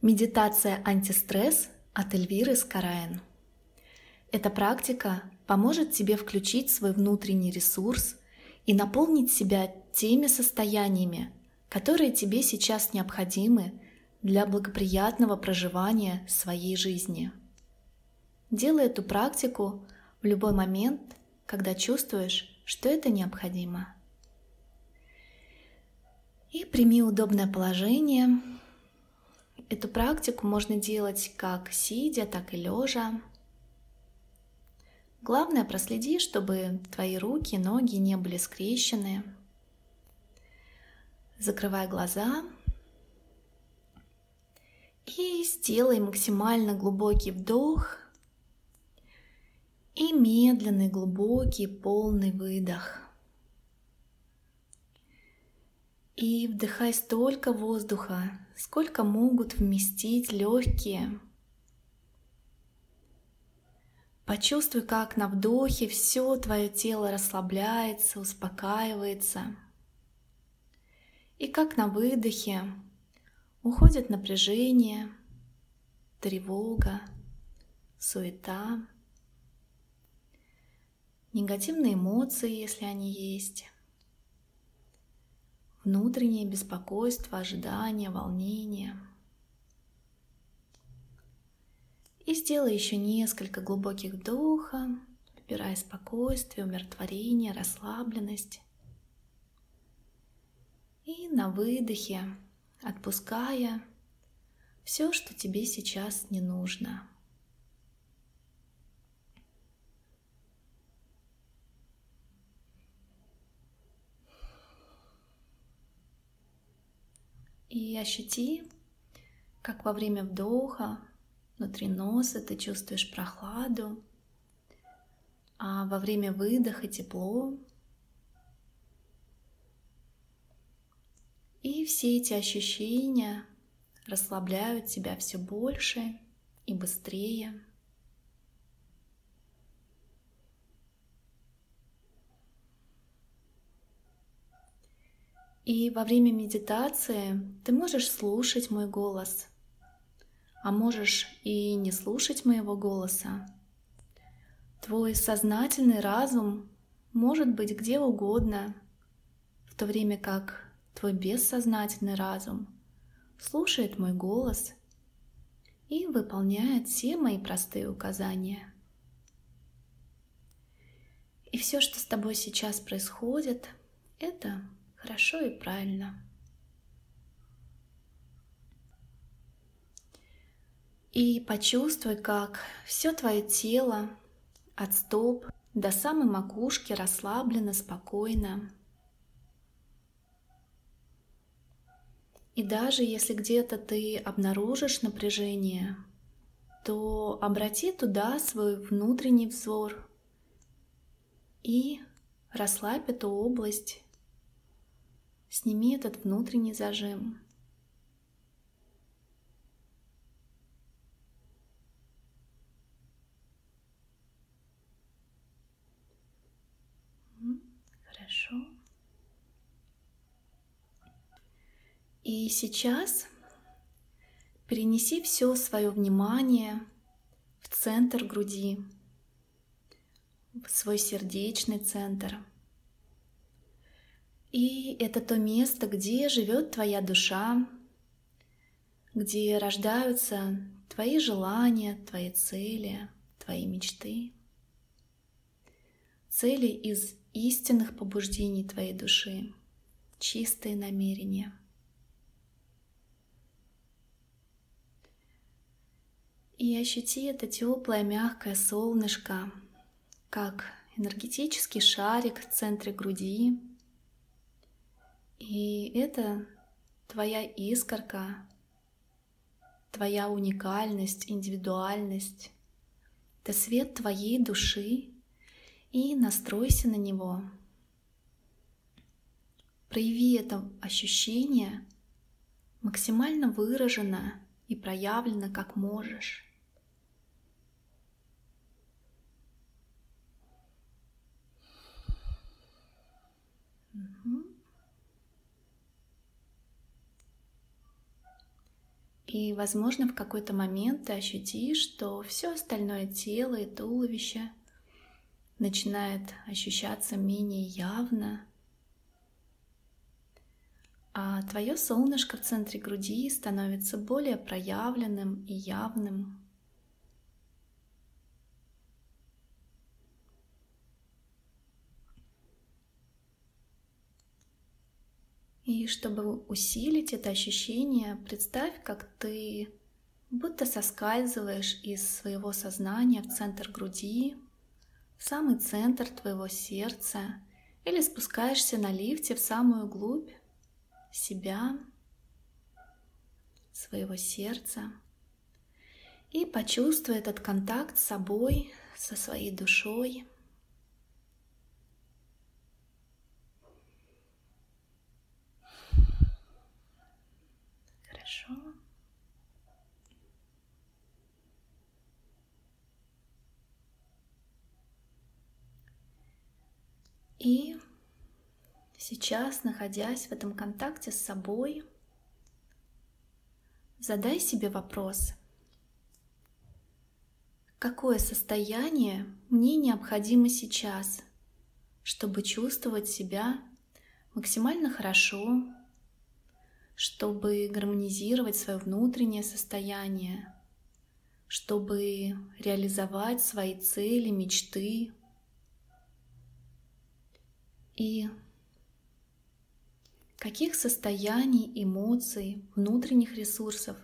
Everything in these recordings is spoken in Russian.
Медитация антистресс от Эльвиры Скараен. Эта практика поможет тебе включить свой внутренний ресурс и наполнить себя теми состояниями, которые тебе сейчас необходимы для благоприятного проживания своей жизни. Делай эту практику в любой момент, когда чувствуешь, что это необходимо. И прими удобное положение – Эту практику можно делать как сидя, так и лежа. Главное, проследи, чтобы твои руки, ноги не были скрещены. Закрывай глаза и сделай максимально глубокий вдох и медленный, глубокий, полный выдох. И вдыхай столько воздуха, сколько могут вместить легкие. Почувствуй, как на вдохе все твое тело расслабляется, успокаивается. И как на выдохе уходит напряжение, тревога, суета, негативные эмоции, если они есть внутреннее беспокойство, ожидание, волнение. И сделай еще несколько глубоких вдохов, выбирая спокойствие, умиротворение, расслабленность. И на выдохе, отпуская все, что тебе сейчас не нужно. И ощути, как во время вдоха внутри носа ты чувствуешь прохладу, а во время выдоха тепло. И все эти ощущения расслабляют тебя все больше и быстрее. И во время медитации ты можешь слушать мой голос, а можешь и не слушать моего голоса. Твой сознательный разум может быть где угодно, в то время как твой бессознательный разум слушает мой голос и выполняет все мои простые указания. И все, что с тобой сейчас происходит, это хорошо и правильно. И почувствуй, как все твое тело от стоп до самой макушки расслаблено, спокойно. И даже если где-то ты обнаружишь напряжение, то обрати туда свой внутренний взор и расслабь эту область Сними этот внутренний зажим. Хорошо. И сейчас перенеси все свое внимание в центр груди, в свой сердечный центр – и это то место, где живет твоя душа, где рождаются твои желания, твои цели, твои мечты, цели из истинных побуждений твоей души, чистые намерения. И ощути это теплое, мягкое солнышко, как энергетический шарик в центре груди, и это твоя искорка, твоя уникальность, индивидуальность. Это свет твоей души, и настройся на него. Прояви это ощущение максимально выраженно и проявлено, как можешь. И, возможно, в какой-то момент ты ощутишь, что все остальное тело и туловище начинает ощущаться менее явно, а твое солнышко в центре груди становится более проявленным и явным. И чтобы усилить это ощущение, представь, как ты будто соскальзываешь из своего сознания в центр груди, в самый центр твоего сердца, или спускаешься на лифте в самую глубь себя, своего сердца. И почувствуй этот контакт с собой, со своей душой – И сейчас, находясь в этом контакте с собой, задай себе вопрос, какое состояние мне необходимо сейчас, чтобы чувствовать себя максимально хорошо, чтобы гармонизировать свое внутреннее состояние, чтобы реализовать свои цели, мечты, и каких состояний, эмоций, внутренних ресурсов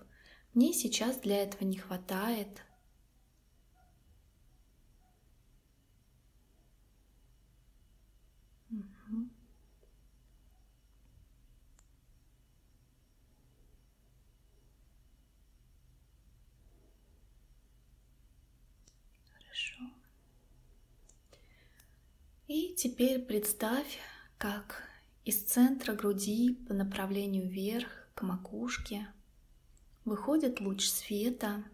мне сейчас для этого не хватает. Хорошо. И теперь представь, как из центра груди по направлению вверх к макушке выходит луч света.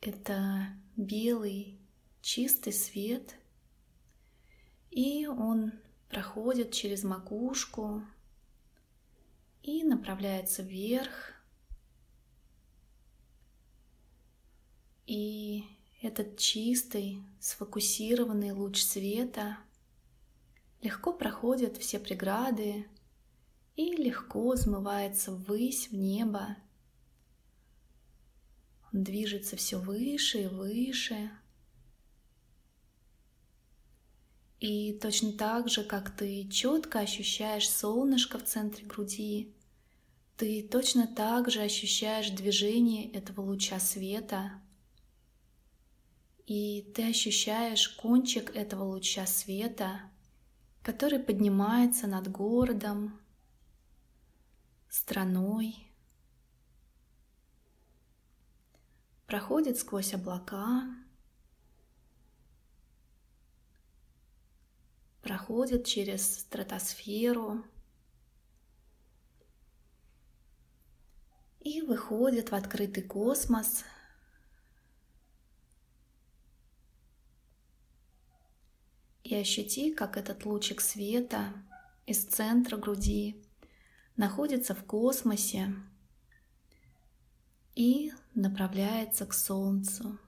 Это белый чистый свет, и он проходит через макушку и направляется вверх. И этот чистый, сфокусированный луч света легко проходит все преграды и легко взмывается ввысь, в небо. Он движется все выше и выше. И точно так же, как ты четко ощущаешь солнышко в центре груди, ты точно так же ощущаешь движение этого луча света и ты ощущаешь кончик этого луча света, который поднимается над городом, страной, проходит сквозь облака, проходит через стратосферу. И выходит в открытый космос – и ощути, как этот лучик света из центра груди находится в космосе и направляется к Солнцу,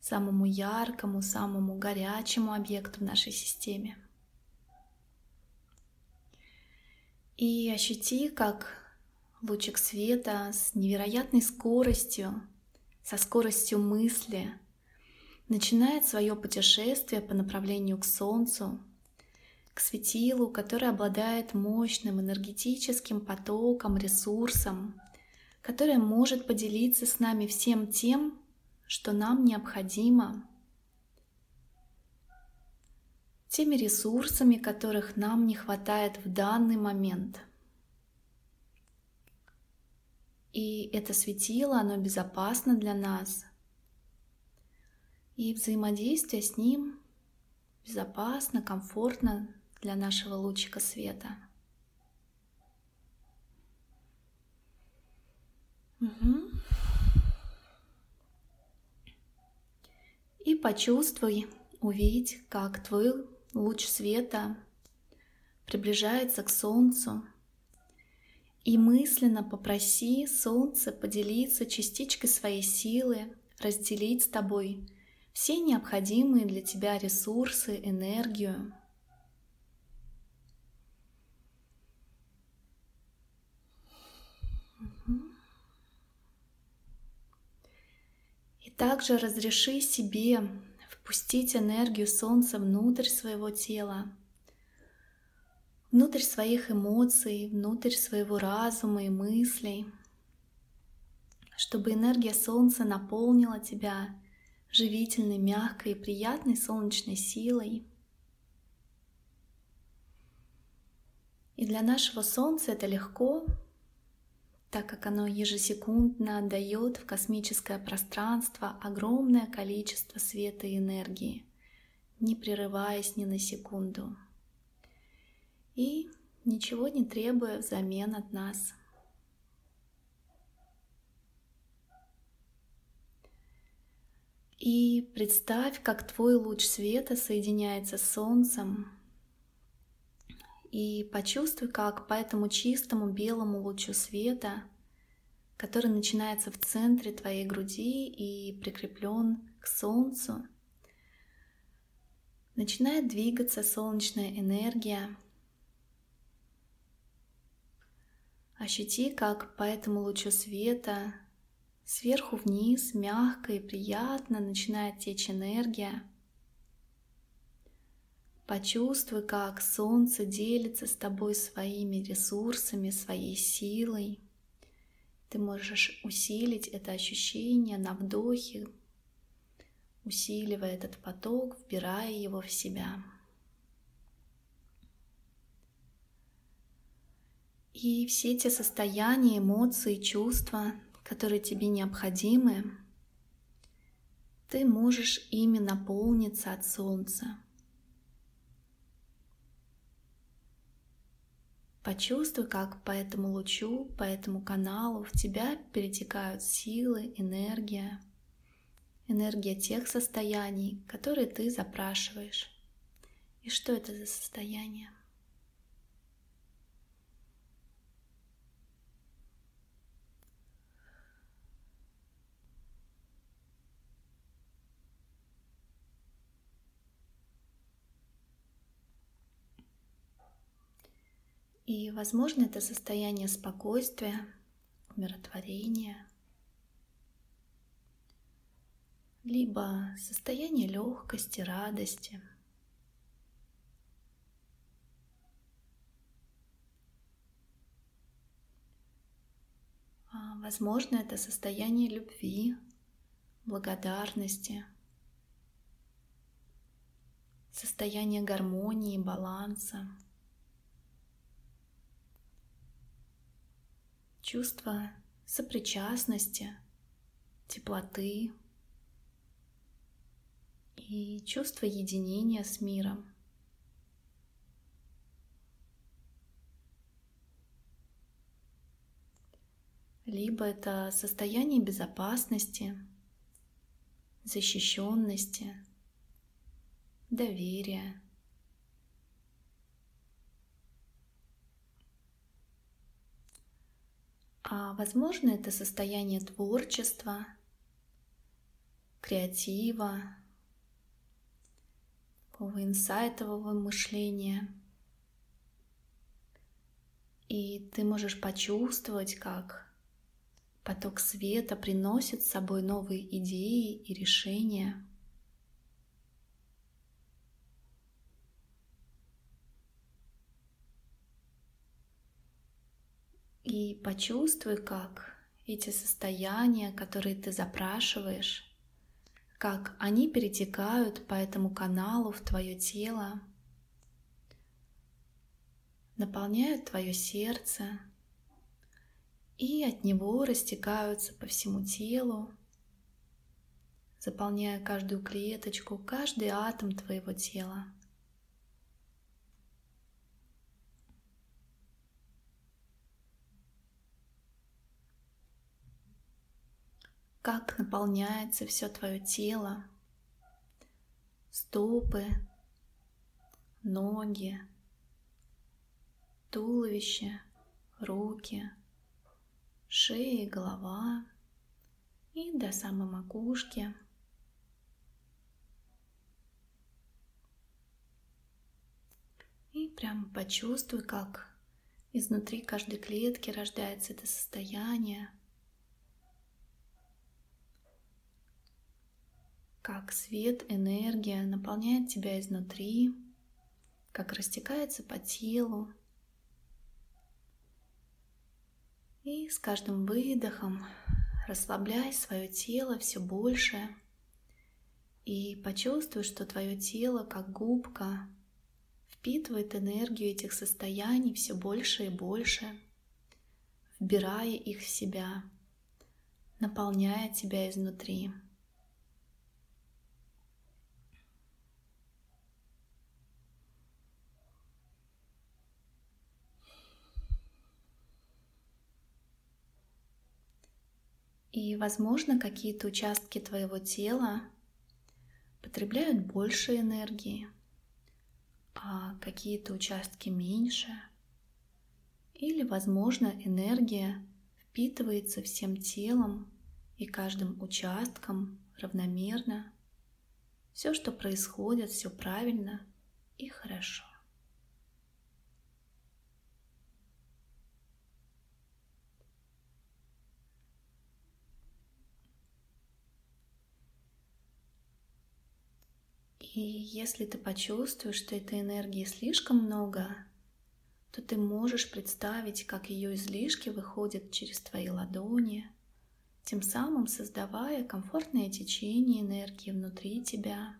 самому яркому, самому горячему объекту в нашей системе. И ощути, как лучик света с невероятной скоростью, со скоростью мысли – начинает свое путешествие по направлению к Солнцу, к светилу, который обладает мощным энергетическим потоком, ресурсом, который может поделиться с нами всем тем, что нам необходимо, теми ресурсами, которых нам не хватает в данный момент. И это светило, оно безопасно для нас – и взаимодействие с ним безопасно, комфортно для нашего лучика света. Угу. И почувствуй, увидь, как твой луч света приближается к Солнцу И мысленно попроси Солнце поделиться частичкой своей силы, разделить с тобой все необходимые для тебя ресурсы, энергию. И также разреши себе впустить энергию Солнца внутрь своего тела, внутрь своих эмоций, внутрь своего разума и мыслей, чтобы энергия Солнца наполнила тебя живительной, мягкой и приятной солнечной силой. И для нашего Солнца это легко, так как оно ежесекундно отдает в космическое пространство огромное количество света и энергии, не прерываясь ни на секунду. И ничего не требуя взамен от нас. И представь, как твой луч света соединяется с Солнцем, и почувствуй, как по этому чистому белому лучу света, который начинается в центре твоей груди и прикреплен к Солнцу, начинает двигаться солнечная энергия. Ощути, как по этому лучу света сверху вниз мягко и приятно начинает течь энергия – Почувствуй, как солнце делится с тобой своими ресурсами, своей силой. Ты можешь усилить это ощущение на вдохе, усиливая этот поток, вбирая его в себя. И все те состояния, эмоции, чувства, которые тебе необходимы, ты можешь ими наполниться от солнца. Почувствуй, как по этому лучу, по этому каналу в тебя перетекают силы, энергия, энергия тех состояний, которые ты запрашиваешь. И что это за состояние? И, возможно, это состояние спокойствия, умиротворения, либо состояние легкости, радости. А, возможно, это состояние любви, благодарности, состояние гармонии, баланса. Чувство сопричастности, теплоты и чувство единения с миром. Либо это состояние безопасности, защищенности, доверия, А возможно, это состояние творчества, креатива, такого инсайтового мышления. И ты можешь почувствовать, как поток света приносит с собой новые идеи и решения. И почувствуй, как эти состояния, которые ты запрашиваешь, как они перетекают по этому каналу в твое тело, наполняют твое сердце и от него растекаются по всему телу, заполняя каждую клеточку, каждый атом твоего тела. Как наполняется все твое тело, стопы, ноги, туловище, руки, шея и голова и до самой макушки. И прямо почувствуй, как изнутри каждой клетки рождается это состояние, как свет, энергия наполняет тебя изнутри, как растекается по телу. И с каждым выдохом расслабляй свое тело все больше и почувствуй, что твое тело как губка впитывает энергию этих состояний все больше и больше, вбирая их в себя, наполняя тебя изнутри. И, возможно, какие-то участки твоего тела потребляют больше энергии, а какие-то участки меньше. Или, возможно, энергия впитывается всем телом и каждым участком равномерно. Все, что происходит, все правильно и хорошо. И если ты почувствуешь, что этой энергии слишком много, то ты можешь представить, как ее излишки выходят через твои ладони, тем самым создавая комфортное течение энергии внутри тебя.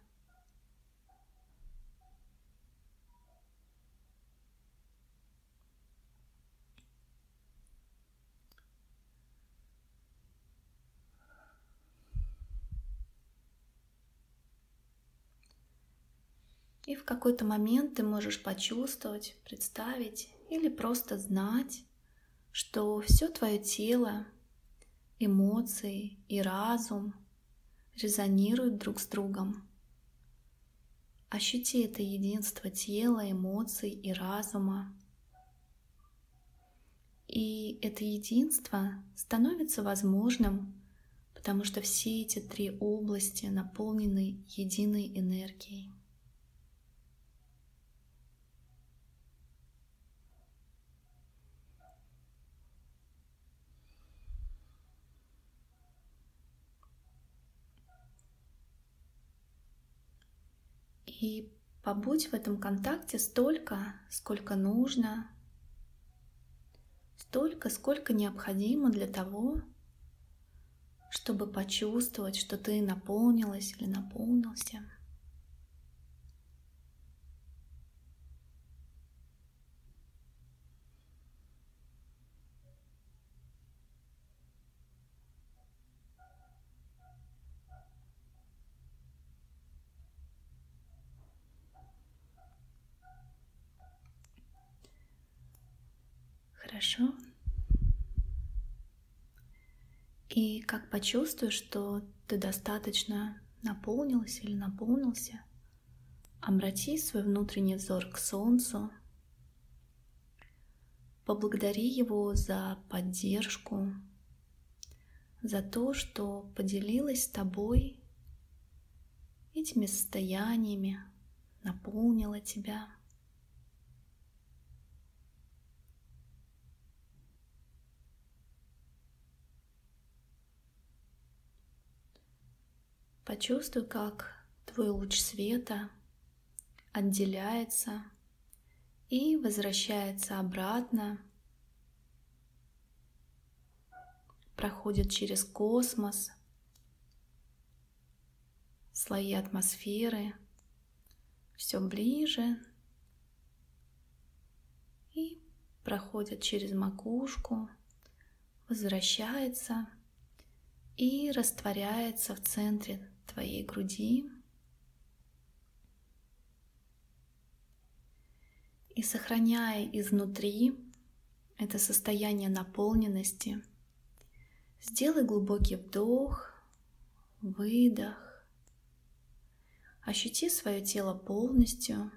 И в какой-то момент ты можешь почувствовать, представить или просто знать, что все твое тело, эмоции и разум резонируют друг с другом. Ощути это единство тела, эмоций и разума. И это единство становится возможным, потому что все эти три области наполнены единой энергией. И побудь в этом контакте столько, сколько нужно, столько, сколько необходимо для того, чтобы почувствовать, что ты наполнилась или наполнился. Хорошо. И как почувствуешь, что ты достаточно наполнилась или наполнился, обрати свой внутренний взор к Солнцу, поблагодари его за поддержку, за то, что поделилась с тобой этими состояниями, наполнила тебя – Почувствуй, как твой луч света отделяется и возвращается обратно, проходит через космос, слои атмосферы, все ближе. И проходит через макушку, возвращается и растворяется в центре твоей груди. И сохраняя изнутри это состояние наполненности, сделай глубокий вдох, выдох. Ощути свое тело полностью.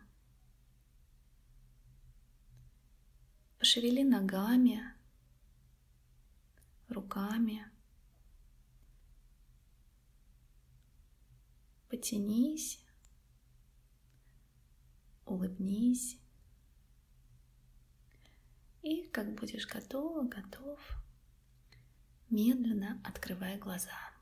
Пошевели ногами, руками. Потянись, улыбнись. И как будешь готова, готов, медленно открывай глаза.